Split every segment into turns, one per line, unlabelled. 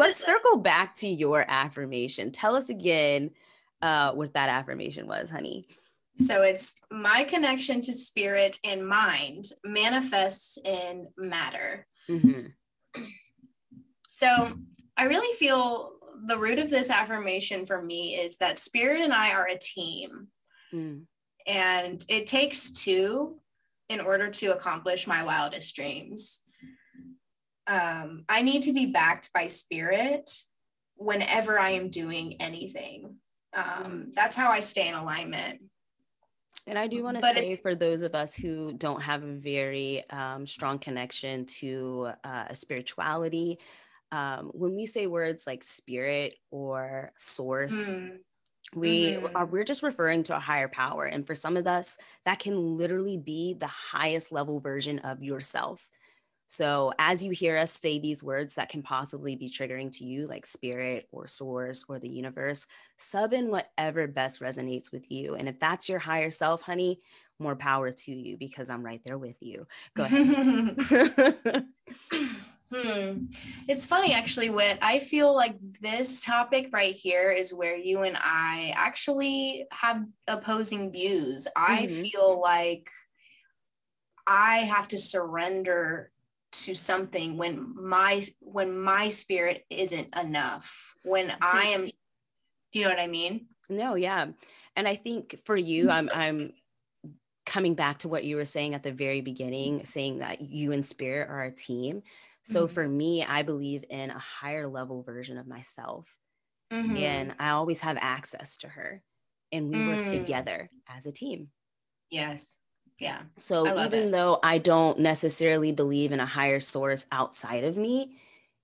let's circle back to your affirmation. Tell us again uh, what that affirmation was, honey.
So it's my connection to spirit and mind manifests in matter. Mm-hmm. So I really feel the root of this affirmation for me is that spirit and I are a team. Mm. And it takes two in order to accomplish my wildest dreams. Um, I need to be backed by spirit whenever I am doing anything. Um, that's how I stay in alignment.
And I do want to say for those of us who don't have a very um, strong connection to uh, spirituality, um, when we say words like spirit or source, mm. we mm-hmm. are we're just referring to a higher power. And for some of us, that can literally be the highest level version of yourself. So, as you hear us say these words that can possibly be triggering to you, like spirit or source or the universe, sub in whatever best resonates with you. And if that's your higher self, honey, more power to you because I'm right there with you. Go ahead.
Hmm. It's funny actually, Whit. I feel like this topic right here is where you and I actually have opposing views. Mm-hmm. I feel like I have to surrender to something when my when my spirit isn't enough. When see, I am see. do you know what I mean?
No, yeah. And I think for you, I'm I'm coming back to what you were saying at the very beginning, saying that you and spirit are a team so mm-hmm. for me, I believe in a higher level version of myself. Mm-hmm. And I always have access to her. And we mm. work together as a team.
Yes. Yeah.
So even it. though I don't necessarily believe in a higher source outside of me,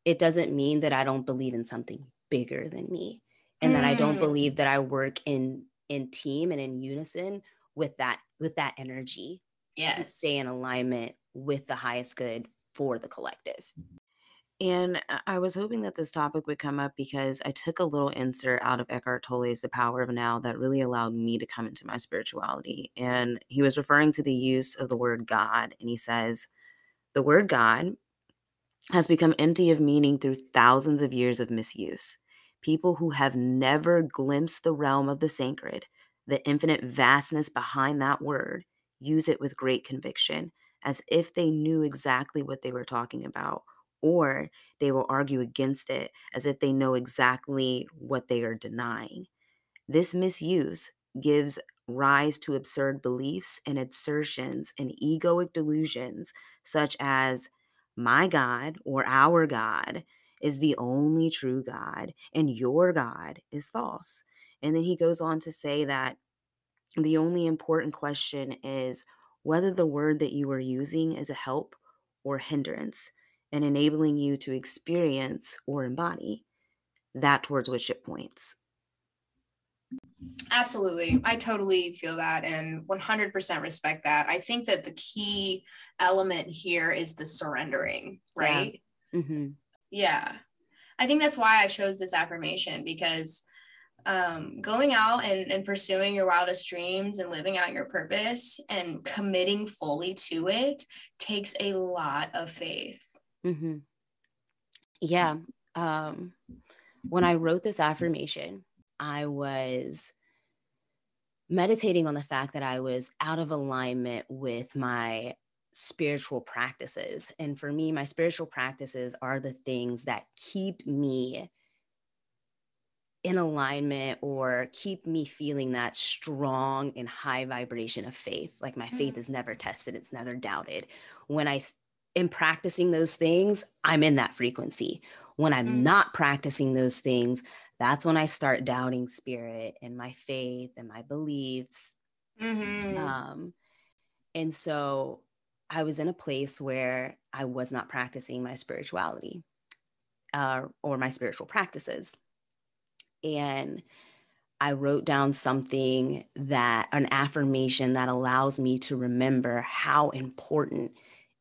it doesn't mean that I don't believe in something bigger than me and mm. that I don't mm. believe that I work in in team and in unison with that with that energy
yes.
to stay in alignment with the highest good for the collective.
And uh, I was hoping that this topic would come up because I took a little insert out of Eckhart Tolle's The Power of Now that really allowed me to come into my spirituality. And he was referring to the use of the word God. And he says, The word God has become empty of meaning through thousands of years of misuse. People who have never glimpsed the realm of the sacred, the infinite vastness behind that word, use it with great conviction as if they knew exactly what they were talking about, or they will argue against it as if they know exactly what they are denying. This misuse gives rise to absurd beliefs and assertions and egoic delusions, such as, my God or our God is the only true God, and your God is false. And then he goes on to say that the only important question is whether the word that you are using is a help or hindrance and enabling you to experience or embody that towards which it points.
Absolutely. I totally feel that and 100% respect that. I think that the key element here is the surrendering, right? Yeah. Mm-hmm. yeah. I think that's why I chose this affirmation because um, going out and, and pursuing your wildest dreams and living out your purpose and committing fully to it takes a lot of faith.
Mm-hmm. Yeah. Um, when I wrote this affirmation, I was meditating on the fact that I was out of alignment with my spiritual practices. And for me, my spiritual practices are the things that keep me in alignment or keep me feeling that strong and high vibration of faith. Like my faith mm-hmm. is never tested, it's never doubted. When I am practicing those things, I'm in that frequency. When I'm mm-hmm. not practicing those things, that's when I start doubting spirit and my faith and my beliefs. Mm-hmm. Um, and so I was in a place where I was not practicing my spirituality uh, or my spiritual practices and I wrote down something that an affirmation that allows me to remember how important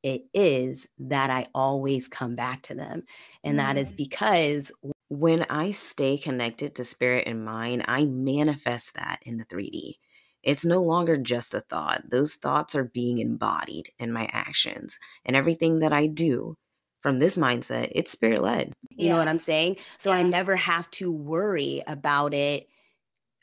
it is that I always come back to them. And mm-hmm. that is mm. because
when I stay connected to spirit and mind, I manifest that in the 3D. It's no longer just a thought. Those thoughts are being embodied in my actions and everything that I do from this mindset, it's spirit led.
You yeah. know what I'm saying? So yes. I never have to worry about it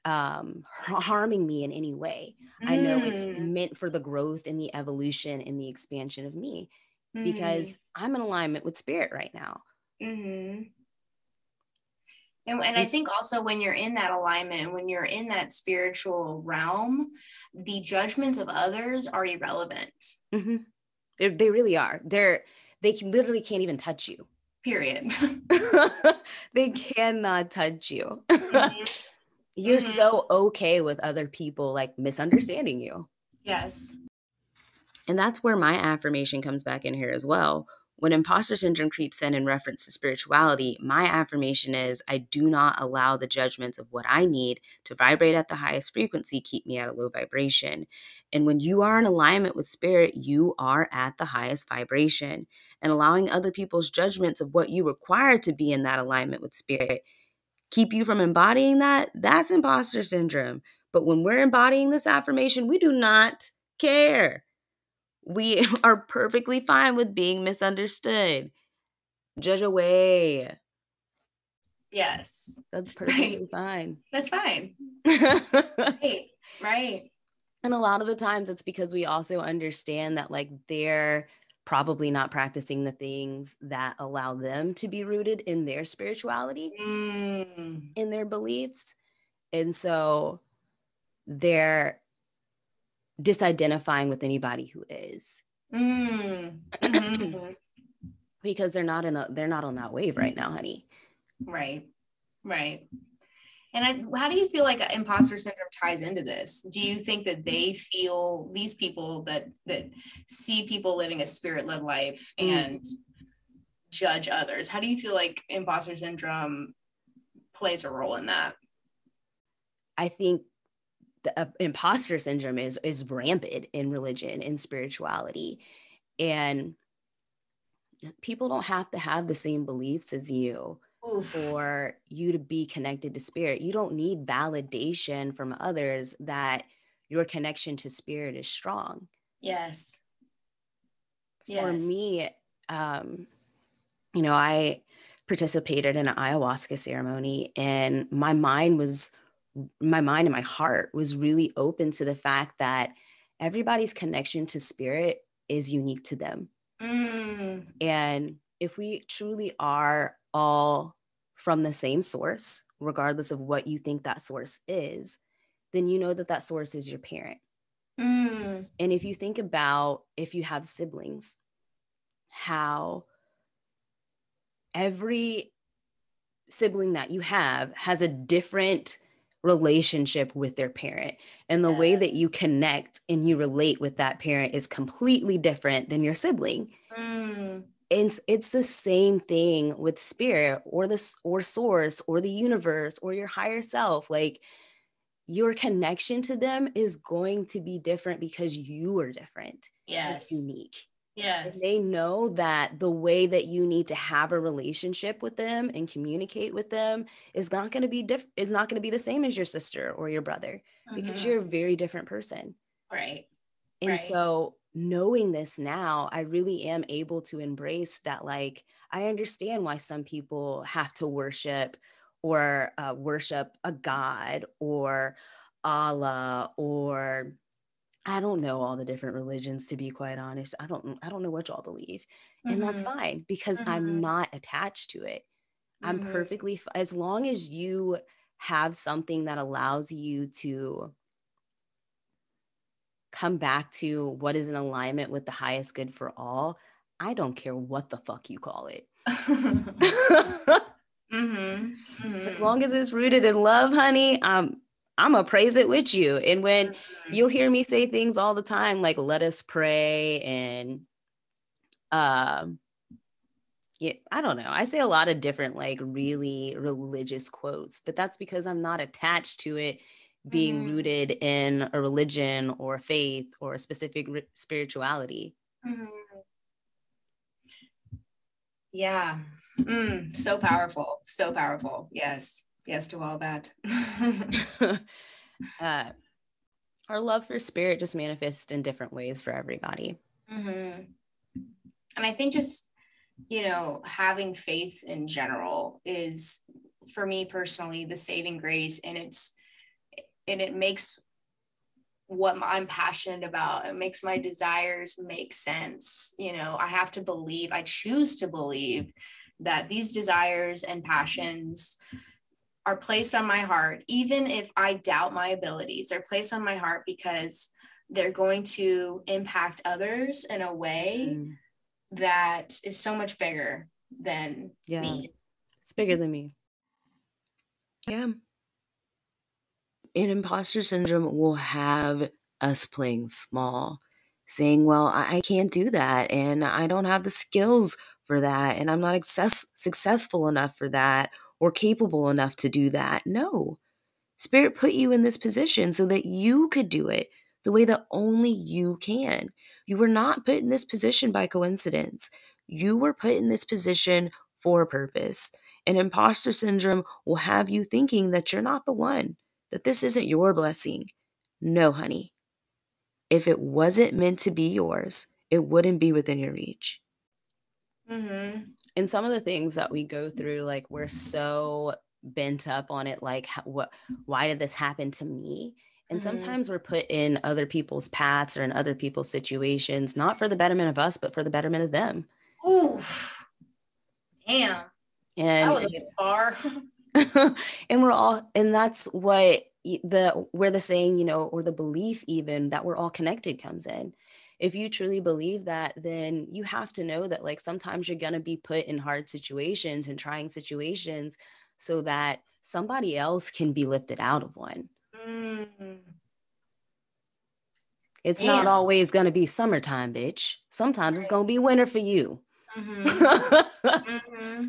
um harming me in any way. Mm. I know it's mm. meant for the growth and the evolution and the expansion of me mm. because I'm in alignment with spirit right now. Mm-hmm.
And, and I think also when you're in that alignment, when you're in that spiritual realm, the judgments of others are irrelevant. Mm-hmm.
They, they really are. They're they literally can't even touch you.
Period.
they cannot touch you. Mm-hmm. You're mm-hmm. so okay with other people like misunderstanding you.
Yes.
And that's where my affirmation comes back in here as well. When imposter syndrome creeps in in reference to spirituality, my affirmation is I do not allow the judgments of what I need to vibrate at the highest frequency keep me at a low vibration. And when you are in alignment with spirit, you are at the highest vibration. And allowing other people's judgments of what you require to be in that alignment with spirit keep you from embodying that, that's imposter syndrome. But when we're embodying this affirmation, we do not care we are perfectly fine with being misunderstood. Judge away.
Yes.
That's perfectly right. fine.
That's fine. right. Right.
And a lot of the times it's because we also understand that like they're probably not practicing the things that allow them to be rooted in their spirituality, mm. in their beliefs. And so they're disidentifying with anybody who is. Mm. Mm-hmm. because they're not in a they're not on that wave right now, honey.
Right. Right. And I, how do you feel like imposter syndrome ties into this? Do you think that they feel these people that that see people living a spirit led life and mm. judge others? How do you feel like imposter syndrome plays a role in that?
I think the uh, imposter syndrome is is rampant in religion and spirituality and people don't have to have the same beliefs as you Oof. for you to be connected to spirit you don't need validation from others that your connection to spirit is strong
yes,
yes. for me um you know i participated in an ayahuasca ceremony and my mind was my mind and my heart was really open to the fact that everybody's connection to spirit is unique to them. Mm. And if we truly are all from the same source, regardless of what you think that source is, then you know that that source is your parent. Mm. And if you think about if you have siblings, how every sibling that you have has a different relationship with their parent. And the yes. way that you connect and you relate with that parent is completely different than your sibling. Mm. And it's the same thing with spirit or the or source or the universe or your higher self. Like your connection to them is going to be different because you are different.
Yes.
unique.
Yes.
They know that the way that you need to have a relationship with them and communicate with them is not going to be diff- is not going to be the same as your sister or your brother mm-hmm. because you're a very different person.
Right.
And right. so knowing this now, I really am able to embrace that like I understand why some people have to worship or uh, worship a god or Allah or I don't know all the different religions to be quite honest. I don't I don't know what y'all believe. And mm-hmm. that's fine because mm-hmm. I'm not attached to it. I'm mm-hmm. perfectly as long as you have something that allows you to come back to what is in alignment with the highest good for all. I don't care what the fuck you call it. Mm-hmm. As mm-hmm. long as it's rooted in love, honey, um, I'm gonna praise it with you. And when mm-hmm. you'll hear me say things all the time, like let us pray and um yeah, I don't know. I say a lot of different like really religious quotes, but that's because I'm not attached to it being mm-hmm. rooted in a religion or a faith or a specific re- spirituality. Mm-hmm.
Yeah. Mm, so powerful. So powerful. Yes yes to all that.
uh, our love for spirit just manifests in different ways for everybody.
Mm-hmm. And I think just you know, having faith in general is for me personally the saving grace and it's and it makes what I'm passionate about. It makes my desires make sense. You know, I have to believe, I choose to believe that these desires and passions are placed on my heart, even if I doubt my abilities, they're placed on my heart because they're going to impact others in a way mm. that is so much bigger than yeah. me.
It's bigger than me.
Yeah. And imposter syndrome will have us playing small, saying, Well, I, I can't do that. And I don't have the skills for that. And I'm not success- successful enough for that or capable enough to do that. No. Spirit put you in this position so that you could do it the way that only you can. You were not put in this position by coincidence. You were put in this position for a purpose. And imposter syndrome will have you thinking that you're not the one, that this isn't your blessing. No, honey. If it wasn't meant to be yours, it wouldn't be within your reach.
Mm-hmm and some of the things that we go through like we're so bent up on it like what why did this happen to me and mm-hmm. sometimes we're put in other people's paths or in other people's situations not for the betterment of us but for the betterment of them
Oof. damn and that was a bar
and we're all and that's what the where the saying you know or the belief even that we're all connected comes in if you truly believe that, then you have to know that like sometimes you're going to be put in hard situations and trying situations so that somebody else can be lifted out of one. Mm. It's and not always going to be summertime, bitch. Sometimes right. it's going to be winter for you. Mm-hmm.
mm-hmm.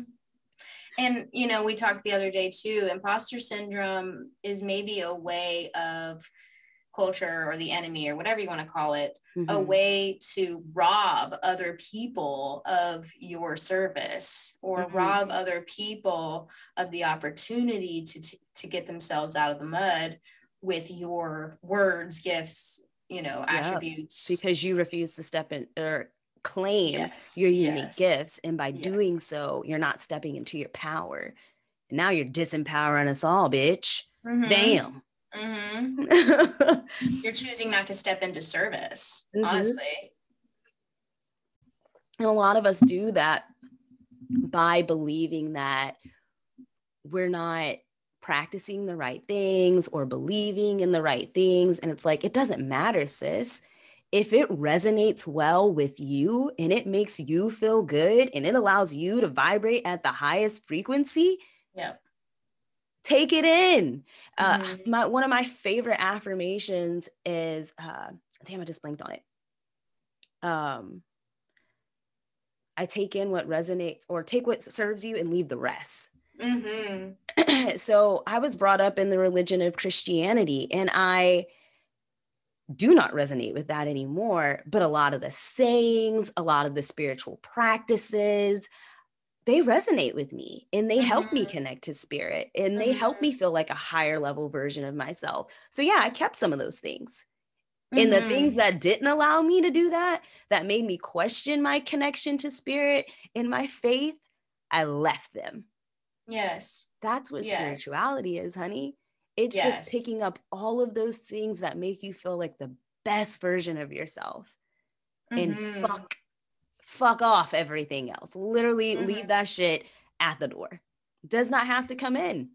And, you know, we talked the other day too, imposter syndrome is maybe a way of culture or the enemy or whatever you want to call it mm-hmm. a way to rob other people of your service or mm-hmm. rob other people of the opportunity to, to to get themselves out of the mud with your words gifts you know attributes
because you refuse to step in or claim yes. your unique yes. gifts and by yes. doing so you're not stepping into your power now you're disempowering us all bitch mm-hmm. damn
Mm-hmm. You're choosing not to step into service, mm-hmm. honestly.
And a lot of us do that by believing that we're not practicing the right things or believing in the right things. And it's like, it doesn't matter, sis. If it resonates well with you and it makes you feel good and it allows you to vibrate at the highest frequency,
yeah
take it in. Uh, mm-hmm. my one of my favorite affirmations is uh, damn, I just blinked on it. Um, I take in what resonates or take what serves you and leave the rest. Mm-hmm. so I was brought up in the religion of Christianity and I do not resonate with that anymore. But a lot of the sayings, a lot of the spiritual practices, they resonate with me and they mm-hmm. help me mm-hmm. connect to spirit and they mm-hmm. help me feel like a higher level version of myself. So yeah, I kept some of those things. Mm-hmm. And the things mm-hmm. that didn't allow me to do that, that made me question my connection to spirit and my faith, I left them.
Yes.
That's what yes. spirituality is, honey. It's yes. just picking up all of those things that make you feel like the best version of yourself and mm-hmm. fuck fuck off everything else. Literally mm-hmm. leave that shit at the door. Does not have to come in.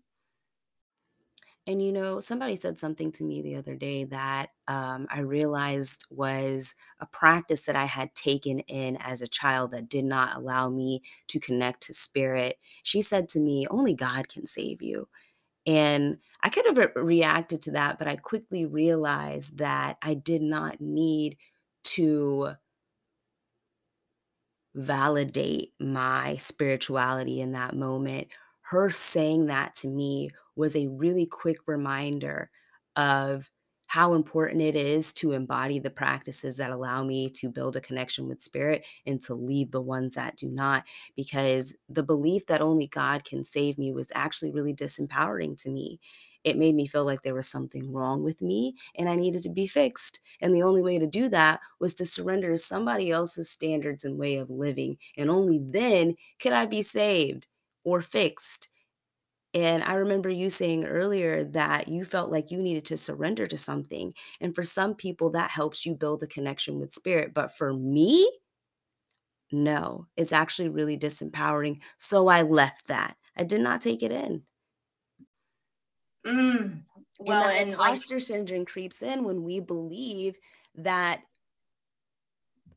And you know, somebody said something to me the other day that um, I realized was a practice that I had taken in as a child that did not allow me to connect to spirit. She said to me, Only God can save you. And I could have re- reacted to that, but I quickly realized that I did not need to validate my spirituality in that moment. Her saying that to me was a really quick reminder of
how important it is to embody the practices that allow me to build a connection with spirit and to leave the ones that do not. Because the belief that only God can save me was actually really disempowering to me. It made me feel like there was something wrong with me and I needed to be fixed. And the only way to do that was to surrender to somebody else's standards and way of living. And only then could I be saved or fixed. And I remember you saying earlier that you felt like you needed to surrender to something. And for some people, that helps you build a connection with spirit. But for me, no, it's actually really disempowering. So I left that. I did not take it in.
Mm, well, and, and imposter like- syndrome creeps in when we believe that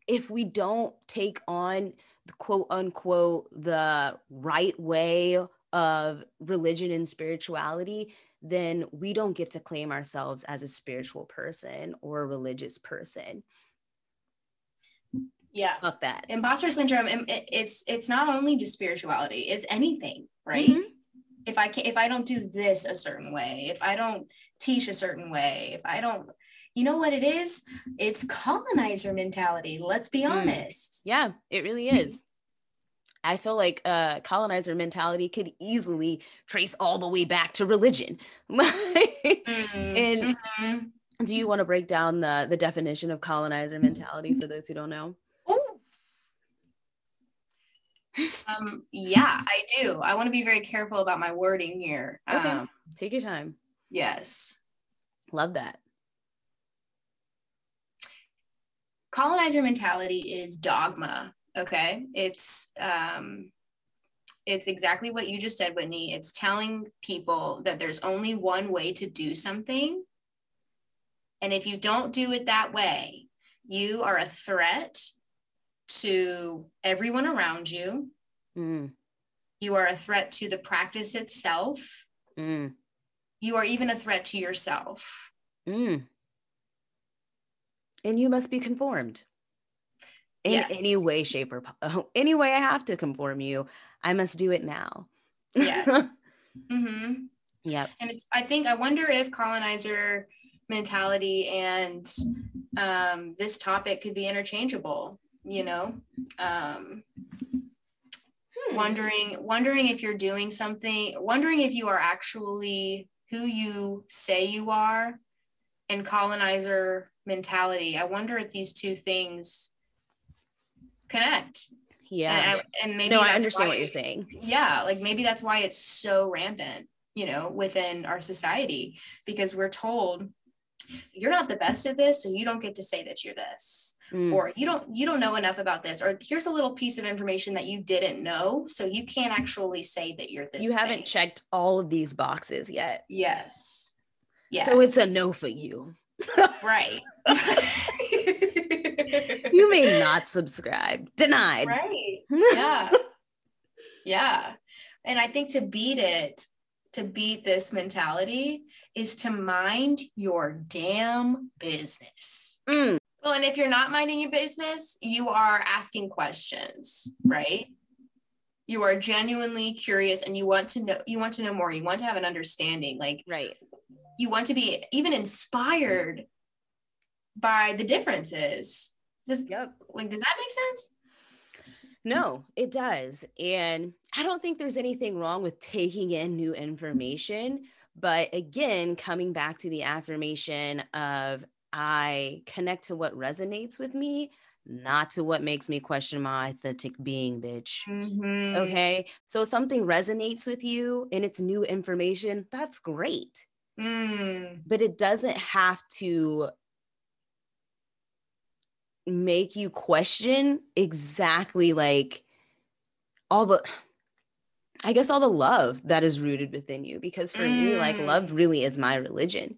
if we don't take on the quote unquote the right way of religion and spirituality, then we don't get to claim ourselves as a spiritual person or a religious person.
Yeah.
Fuck that.
Imposter syndrome, it's it's not only just spirituality, it's anything, right? Mm-hmm. If I can if I don't do this a certain way, if I don't teach a certain way, if I don't you know what it is? It's colonizer mentality. Let's be mm. honest.
Yeah, it really is. I feel like uh, colonizer mentality could easily trace all the way back to religion. mm-hmm. And mm-hmm. do you want to break down the the definition of colonizer mentality for those who don't know?
Um, yeah, I do. I want to be very careful about my wording here.
Okay. Um, Take your time.
Yes.
Love that.
Colonizer mentality is dogma okay it's um it's exactly what you just said whitney it's telling people that there's only one way to do something and if you don't do it that way you are a threat to everyone around you mm. you are a threat to the practice itself mm. you are even a threat to yourself mm.
and you must be conformed in yes. any way, shape, or uh, any way I have to conform you, I must do it now.
yes. mm-hmm.
Yep.
And it's, I think, I wonder if colonizer mentality and um, this topic could be interchangeable, you know? Um, hmm. wondering wondering if you're doing something wondering if you are actually who you say you are and colonizer mentality i wonder if these two things connect.
Yeah.
And, and maybe
no, I understand why, what you're saying.
Yeah. Like maybe that's why it's so rampant, you know, within our society because we're told you're not the best at this so you don't get to say that you're this mm. or you don't you don't know enough about this or here's a little piece of information that you didn't know so you can't actually say that you're this
you haven't checked all of these boxes yet
yes
yes so it's a no for you
right
you may not subscribe. Denied.
Right. Yeah. yeah. And I think to beat it, to beat this mentality is to mind your damn business. Mm. Well, and if you're not minding your business, you are asking questions, mm-hmm. right? You are genuinely curious and you want to know you want to know more. You want to have an understanding. Like
right.
You want to be even inspired by the differences does yep. like does that make sense?
No, it does. And I don't think there's anything wrong with taking in new information. But again, coming back to the affirmation of I connect to what resonates with me, not to what makes me question my authentic being, bitch. Mm-hmm. Okay. So something resonates with you and it's new information, that's great. Mm. But it doesn't have to make you question exactly like all the I guess all the love that is rooted within you because for mm. me like love mm. really is my religion.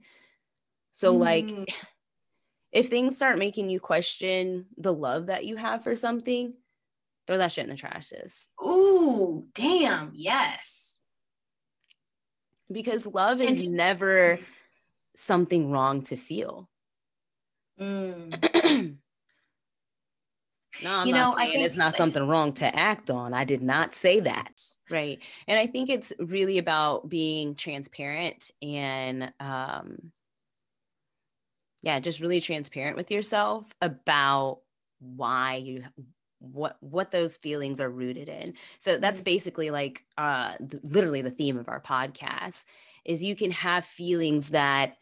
So mm. like if things start making you question the love that you have for something, throw that shit in the trash, sis.
Ooh, damn, yes.
Because love is and- never something wrong to feel. Mm. No, I'm you know, I think it's not something wrong to act on. I did not say that. Right. And I think it's really about being transparent and um yeah, just really transparent with yourself about why you what what those feelings are rooted in. So that's mm-hmm. basically like uh th- literally the theme of our podcast is you can have feelings that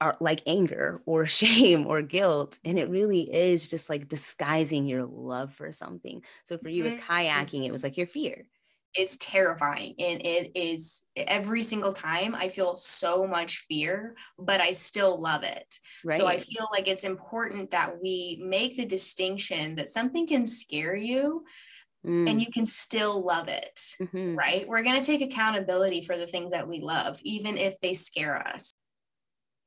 are like anger or shame or guilt and it really is just like disguising your love for something so for you with mm-hmm. kayaking it was like your fear
it's terrifying and it is every single time i feel so much fear but i still love it right. so i feel like it's important that we make the distinction that something can scare you mm. and you can still love it mm-hmm. right we're going to take accountability for the things that we love even if they scare us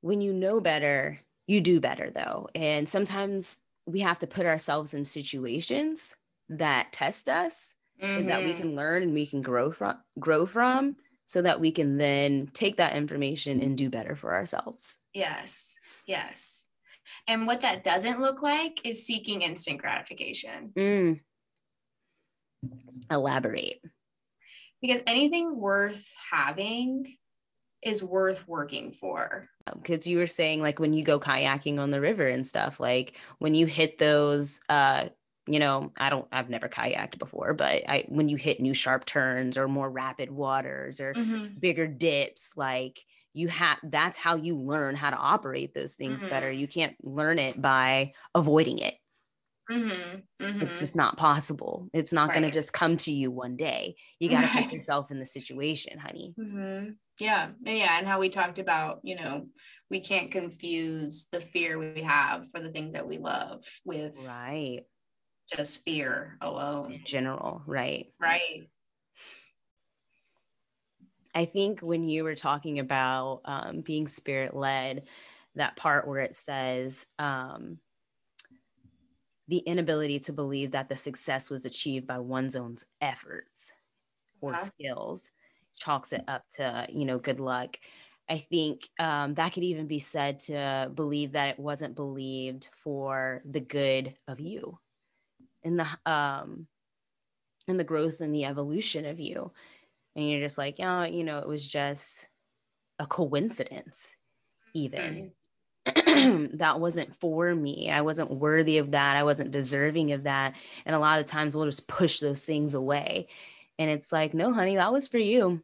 when you know better you do better though and sometimes we have to put ourselves in situations that test us mm-hmm. that we mm-hmm. can learn and we can grow from grow from so that we can then take that information and do better for ourselves.
Yes. Yes. And what that doesn't look like is seeking instant gratification.
Mm. Elaborate.
Because anything worth having is worth working for.
Because you were saying, like, when you go kayaking on the river and stuff, like when you hit those uh, you know, I don't, I've never kayaked before, but I, when you hit new sharp turns or more rapid waters or mm-hmm. bigger dips, like you have, that's how you learn how to operate those things mm-hmm. better. You can't learn it by avoiding it. Mm-hmm. It's mm-hmm. just not possible. It's not right. going to just come to you one day. You got to put yourself in the situation, honey.
Mm-hmm. Yeah. Yeah. And how we talked about, you know, we can't confuse the fear we have for the things that we love with
right
just fear alone.
In general, right?
Right.
I think when you were talking about um, being spirit led, that part where it says um, the inability to believe that the success was achieved by one's own efforts or uh-huh. skills chalks it up to, you know, good luck. I think um, that could even be said to believe that it wasn't believed for the good of you in the um in the growth and the evolution of you. And you're just like oh you know it was just a coincidence even. That wasn't for me. I wasn't worthy of that. I wasn't deserving of that. And a lot of times we'll just push those things away. And it's like no honey that was for you.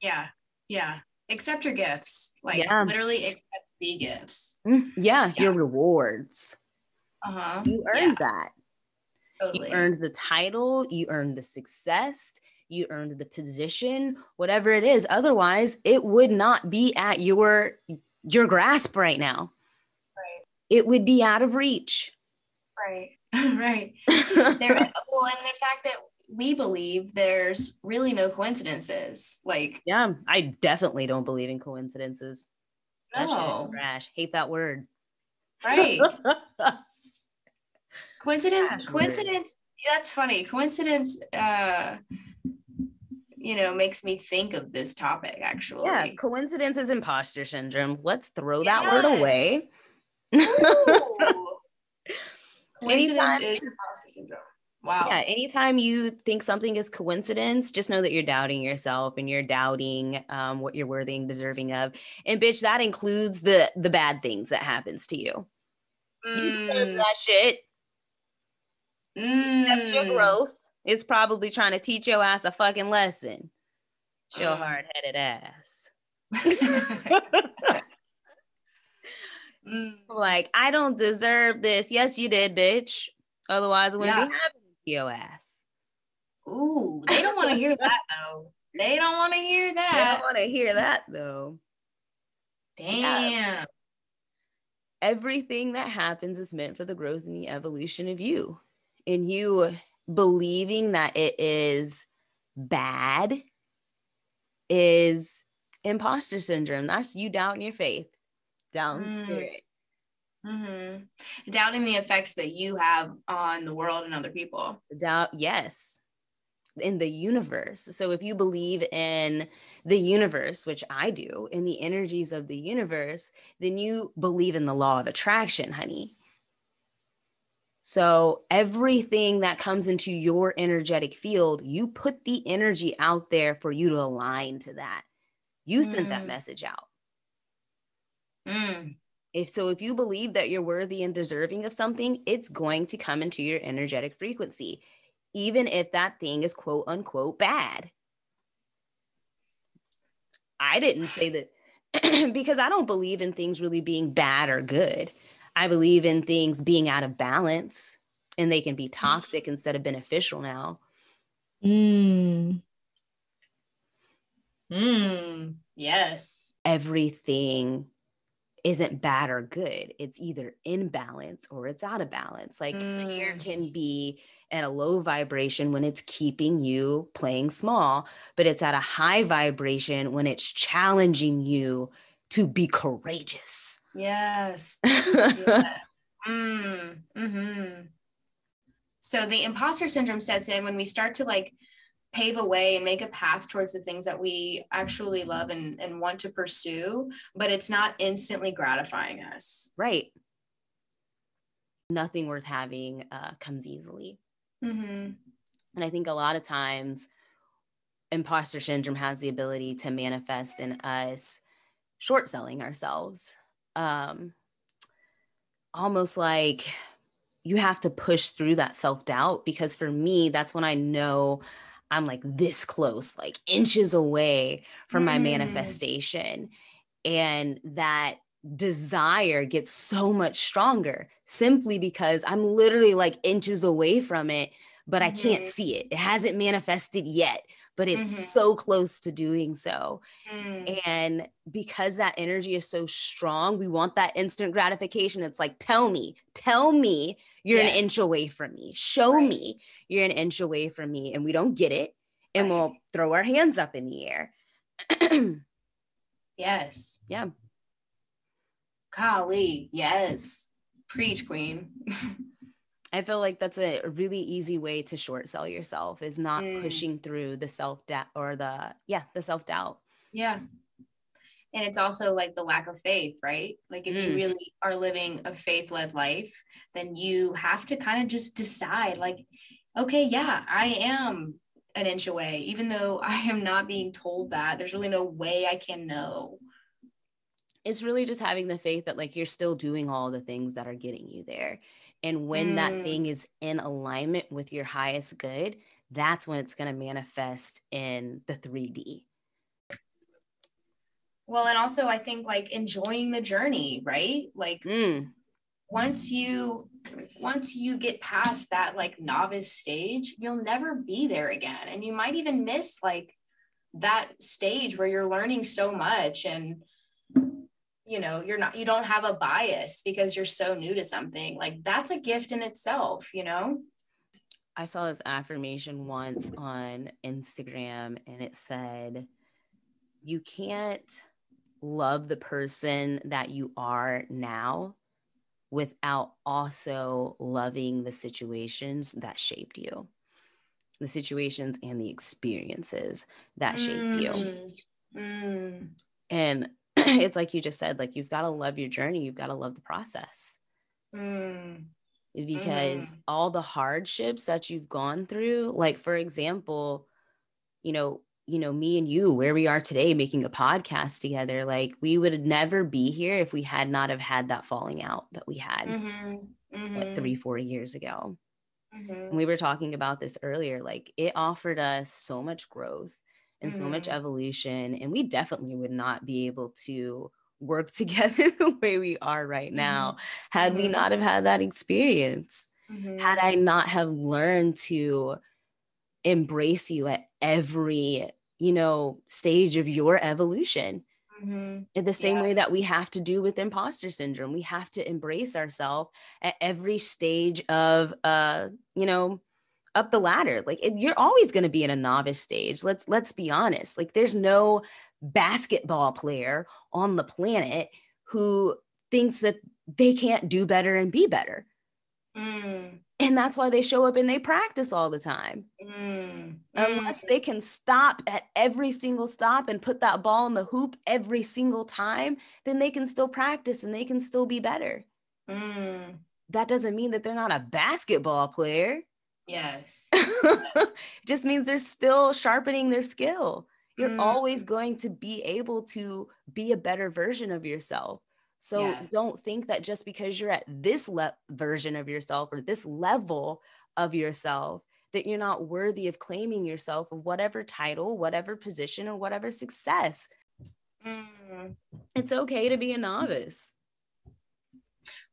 Yeah. Yeah. Accept your gifts. Like yeah. literally accept the gifts.
Mm, yeah, yeah. your rewards. Uh-huh. You earned yeah. that Totally. You earned the title, you earned the success, you earned the position, whatever it is. Otherwise, it would not be at your your grasp right now.
Right.
It would be out of reach.
Right. right. there well, and the fact that we believe there's really no coincidences. Like
Yeah, I definitely don't believe in coincidences. No. That trash. Hate that word.
Right. coincidence coincidence that's funny coincidence uh you know makes me think of this topic actually
yeah coincidence is imposter syndrome let's throw yeah. that word away
coincidence is imposter syndrome Wow.
Yeah. Anytime you think something is coincidence, just know that you're doubting yourself and you're doubting um, what you're worthy and deserving of. And bitch, that includes the the bad things that happens to you. Mm. You deserve that shit. Mm. your growth is probably trying to teach your ass a fucking lesson. Show mm. hard headed ass. mm. Like, I don't deserve this. Yes, you did, bitch. Otherwise, it wouldn't yeah. be happening to your ass.
Ooh, they don't want to hear that though. They don't want to hear that. They
don't want to hear that though.
Damn. Yeah.
Everything that happens is meant for the growth and the evolution of you and you believing that it is bad is imposter syndrome. That's you doubting your faith, down mm. spirit.
Mm-hmm. Doubting the effects that you have on the world and other people.
Doubt, yes, in the universe. So if you believe in the universe, which I do, in the energies of the universe, then you believe in the law of attraction, honey. So everything that comes into your energetic field, you put the energy out there for you to align to that. You mm. sent that mm. message out. Mm. If so, if you believe that you're worthy and deserving of something, it's going to come into your energetic frequency, even if that thing is quote unquote bad. I didn't say that because I don't believe in things really being bad or good. I believe in things being out of balance and they can be toxic instead of beneficial now.
Mm. Mm. Yes.
Everything isn't bad or good. It's either in balance or it's out of balance. Like mm. fear can be at a low vibration when it's keeping you playing small, but it's at a high vibration when it's challenging you to be courageous.
Yes. yes. Mm. Mm-hmm. So the imposter syndrome sets in when we start to like pave a way and make a path towards the things that we actually love and, and want to pursue, but it's not instantly gratifying us.
Right. Nothing worth having uh, comes easily. Mm-hmm. And I think a lot of times, imposter syndrome has the ability to manifest in us short selling ourselves. Um, almost like you have to push through that self doubt because for me, that's when I know I'm like this close, like inches away from mm. my manifestation. And that desire gets so much stronger simply because I'm literally like inches away from it, but. I can't mm-hmm. see it. It hasn't manifested yet, but it's mm-hmm. so close to doing so. Mm. And because that energy is so strong, we want that instant gratification. It's like, tell me, tell me you're yes. an inch away from me. Show right. me you're an inch away from me. And we don't get it. And right. we'll throw our hands up in the air.
yes.
Yeah.
Golly, yes. Preach, queen.
I feel like that's a really easy way to short sell yourself is not mm. pushing through the self doubt or the yeah, the self doubt.
Yeah. And it's also like the lack of faith, right? Like if mm. you really are living a faith led life, then you have to kind of just decide like, okay, yeah, I am an inch away, even though I am not being told that. There's really no way I can know
it's really just having the faith that like you're still doing all the things that are getting you there and when mm. that thing is in alignment with your highest good that's when it's going to manifest in the 3d
well and also i think like enjoying the journey right like mm. once you once you get past that like novice stage you'll never be there again and you might even miss like that stage where you're learning so much and you know you're not you don't have a bias because you're so new to something like that's a gift in itself you know
i saw this affirmation once on instagram and it said you can't love the person that you are now without also loving the situations that shaped you the situations and the experiences that shaped mm. you mm. and it's like you just said, like you've got to love your journey, you've got to love the process. Mm. Because mm. all the hardships that you've gone through, like for example, you know, you know, me and you, where we are today making a podcast together, like we would never be here if we had not have had that falling out that we had mm-hmm. Mm-hmm. like three, four years ago. Mm-hmm. And we were talking about this earlier. Like it offered us so much growth and mm-hmm. so much mm-hmm. evolution. And we definitely would not be able to work together the way we are right now mm-hmm. had we mm-hmm. not have had that experience. Mm-hmm. Had I not have learned to embrace you at every, you know, stage of your evolution. Mm-hmm. In the same yes. way that we have to do with imposter syndrome, we have to embrace ourselves at every stage of, uh, you know, up the ladder. Like it, you're always going to be in a novice stage. Let's let's be honest. Like there's no basketball player on the planet who thinks that they can't do better and be better. Mm. And that's why they show up and they practice all the time. Mm. Unless mm. they can stop at every single stop and put that ball in the hoop every single time, then they can still practice and they can still be better. Mm. That doesn't mean that they're not a basketball player.
Yes.
it just means they're still sharpening their skill. You're mm. always going to be able to be a better version of yourself So yes. don't think that just because you're at this le- version of yourself or this level of yourself that you're not worthy of claiming yourself of whatever title, whatever position, or whatever success. Mm. It's okay to be a novice.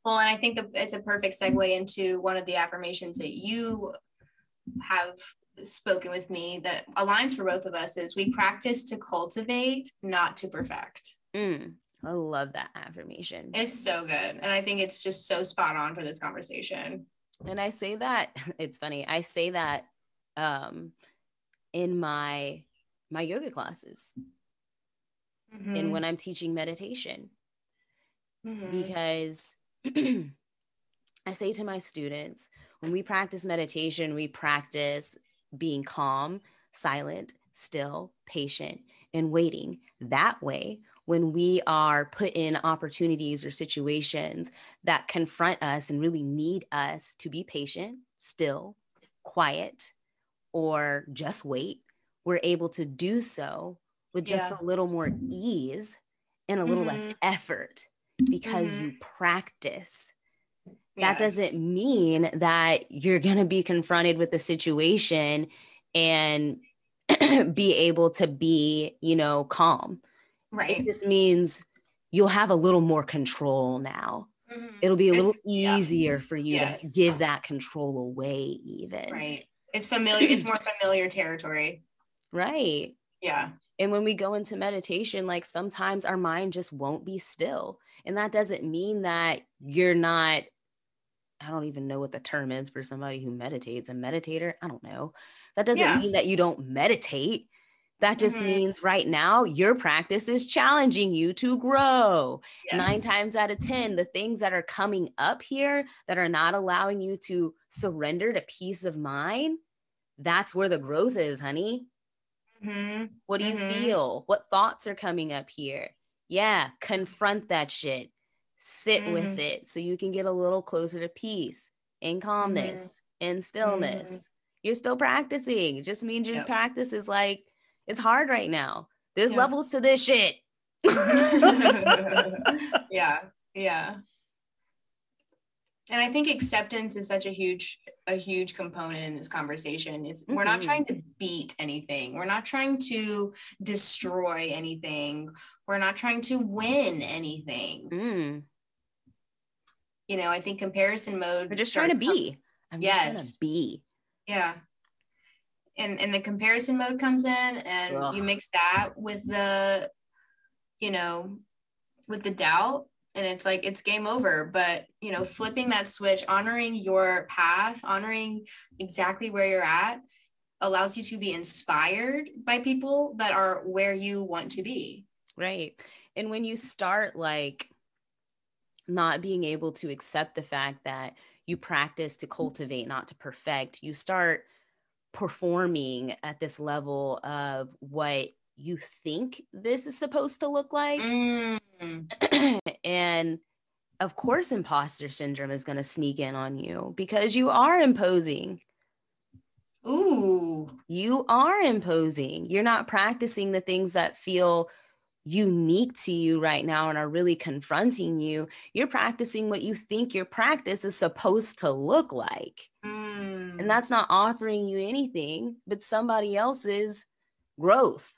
Well, and I think it's a perfect segue into one of the affirmations that you have spoken with me that aligns for both of us is we practice to cultivate, not to perfect.
Mm, I love that affirmation.
It's so good. And I think it's just so spot on for this conversation.
And I say that, it's funny. I say that um in my my yoga classes. Mm-hmm. And when I'm teaching meditation. Mm-hmm. Because I say to my students, when we practice meditation, we practice being calm, silent, still, patient, and waiting. That way, when we are put in opportunities or situations that confront us and really need us to be patient, still, quiet, or just wait, we're able to do so with just yeah. a little more ease and a little mm-hmm. less effort because mm-hmm. you practice. That yes. doesn't mean that you're going to be confronted with the situation and be able to be, you know, calm.
Right.
It just means you'll have a little more control now. Mm-hmm. It'll be a little it's, easier yeah. for you yes. to give that control away, even.
Right. It's familiar, it's more familiar territory.
Right.
Yeah.
And when we go into meditation, like sometimes our mind just won't be still. And that doesn't mean that you're not, I don't even know what the term is for somebody who meditates, a meditator. I don't know. That doesn't yeah. mean that you don't meditate. That just mm-hmm. means right now your practice is challenging you to grow. Yes. Nine times out of 10, the things that are coming up here that are not allowing you to surrender to peace of mind, that's where the growth is, honey. Mm-hmm. What do you mm-hmm. feel? What thoughts are coming up here? Yeah, confront that shit. Sit with mm-hmm. it so you can get a little closer to peace and calmness mm-hmm. and stillness. Mm-hmm. You're still practicing. It just means your yep. practice is like it's hard right now. There's yeah. levels to this shit.
yeah. Yeah. And I think acceptance is such a huge a huge component in this conversation. It's mm-hmm. we're not trying to beat anything. We're not trying to destroy anything. We're not trying to win anything. Mm. You know, I think comparison mode.
We're just trying to be. I'm yes. trying to be.
Yeah and and the comparison mode comes in and Ugh. you mix that with the you know with the doubt and it's like it's game over but you know mm-hmm. flipping that switch honoring your path honoring exactly where you're at allows you to be inspired by people that are where you want to be.
Right. And when you start like not being able to accept the fact that you practice to cultivate not to perfect you start performing at this level of what you think this is supposed to look like. Mm. and of course, imposter syndrome is going to sneak in on you because you are imposing.
Ooh.
You are imposing. You're not practicing the things that feel unique to you right now and are really confronting you. You're practicing what you think your practice is supposed to look like. Mm. And that's not offering you anything but somebody else's growth.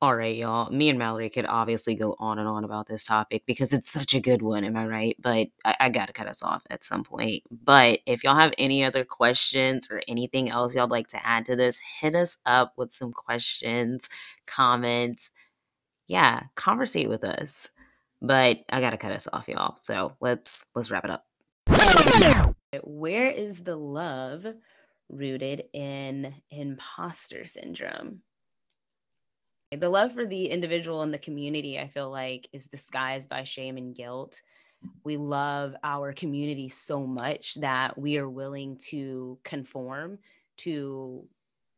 All right, y'all. Me and Mallory could obviously go on and on about this topic because it's such a good one. Am I right? But I, I got to cut us off at some point. But if y'all have any other questions or anything else y'all'd like to add to this, hit us up with some questions, comments. Yeah, conversate with us. But I got to cut us off, y'all. So let's let's wrap it up.
Where is the love rooted in imposter syndrome? The love for the individual and the community, I feel like, is disguised by shame and guilt. We love our community so much that we are willing to conform to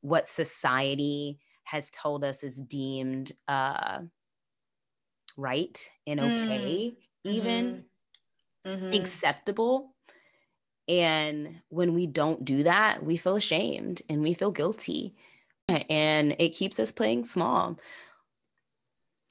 what society has told us is deemed uh, right and okay, mm. even mm-hmm. acceptable. And when we don't do that, we feel ashamed and we feel guilty and it keeps us playing small.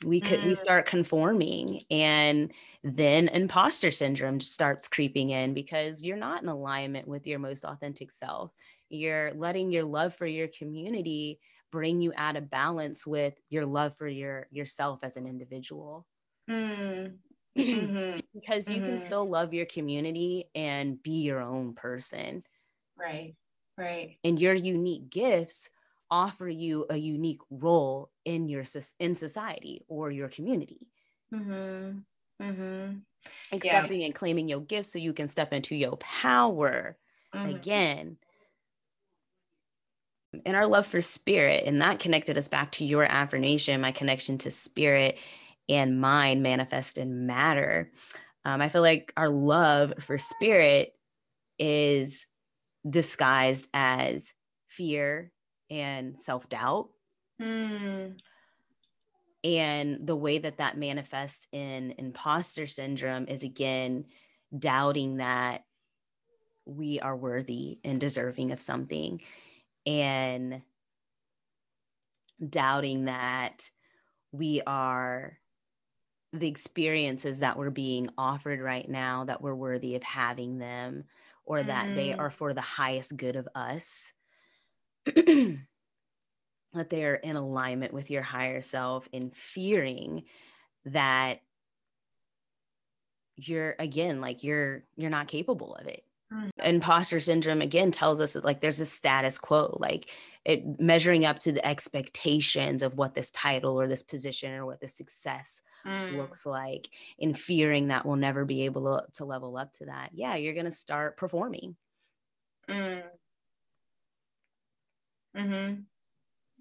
we could mm. we start conforming and then imposter syndrome starts creeping in because you're not in alignment with your most authentic self you're letting your love for your community bring you out of balance with your love for your yourself as an individual mm. mm-hmm. because you mm-hmm. can still love your community and be your own person
right right
and your unique gifts offer you a unique role in your in society or your community mm-hmm. Mm-hmm. accepting yeah. and claiming your gifts so you can step into your power mm-hmm. again and our love for spirit and that connected us back to your affirmation my connection to spirit and mind manifest in matter um, i feel like our love for spirit is disguised as fear and self doubt. Mm. And the way that that manifests in imposter syndrome is again doubting that we are worthy and deserving of something and doubting that we are the experiences that we're being offered right now that we're worthy of having them or that mm. they are for the highest good of us that they are in alignment with your higher self in fearing that you're again like you're you're not capable of it mm-hmm. imposter syndrome again tells us that like there's a status quo like it measuring up to the expectations of what this title or this position or what this success mm. looks like in fearing that we'll never be able to, to level up to that yeah you're going to start performing mm.
Mm-hmm.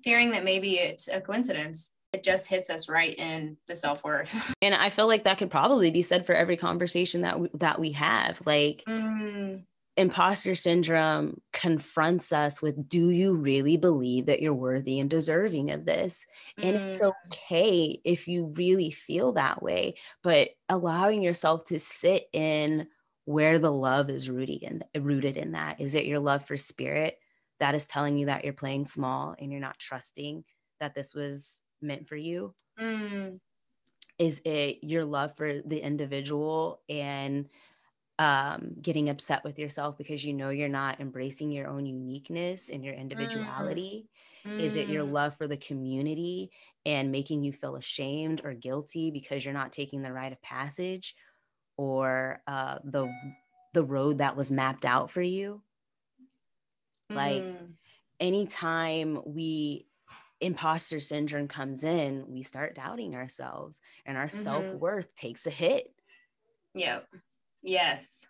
Fearing that maybe it's a coincidence. It just hits us right in the self worth.
and I feel like that could probably be said for every conversation that we, that we have. Like, mm. imposter syndrome confronts us with do you really believe that you're worthy and deserving of this and mm. it's okay if you really feel that way but allowing yourself to sit in where the love is rooted in rooted in that is it your love for spirit that is telling you that you're playing small and you're not trusting that this was meant for you? Mm. Is it your love for the individual and um, getting upset with yourself because you know you're not embracing your own uniqueness and your mm. individuality? Mm. Is it your mm. love for the community and making you feel ashamed or guilty because you're not taking the rite of passage or uh, the the road that was mapped out for you? Like mm. anytime we imposter syndrome comes in, we start doubting ourselves and our mm-hmm. self-worth takes a hit.
Yep. Yes.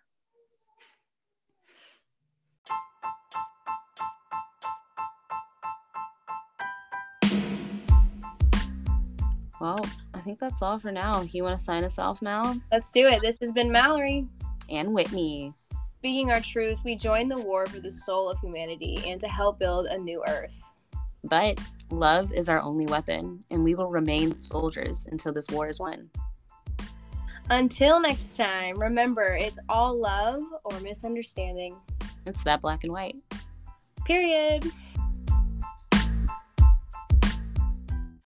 Well, I think that's all for now. You want to sign us off, Mal?
Let's do it. This has been Mallory
and Whitney.
Speaking our truth, we join the war for the soul of humanity and to help build a new earth.
But love is our only weapon, and we will remain soldiers until this war is won.
Until next time, remember it's all love or misunderstanding.
It's that black and white.
Period.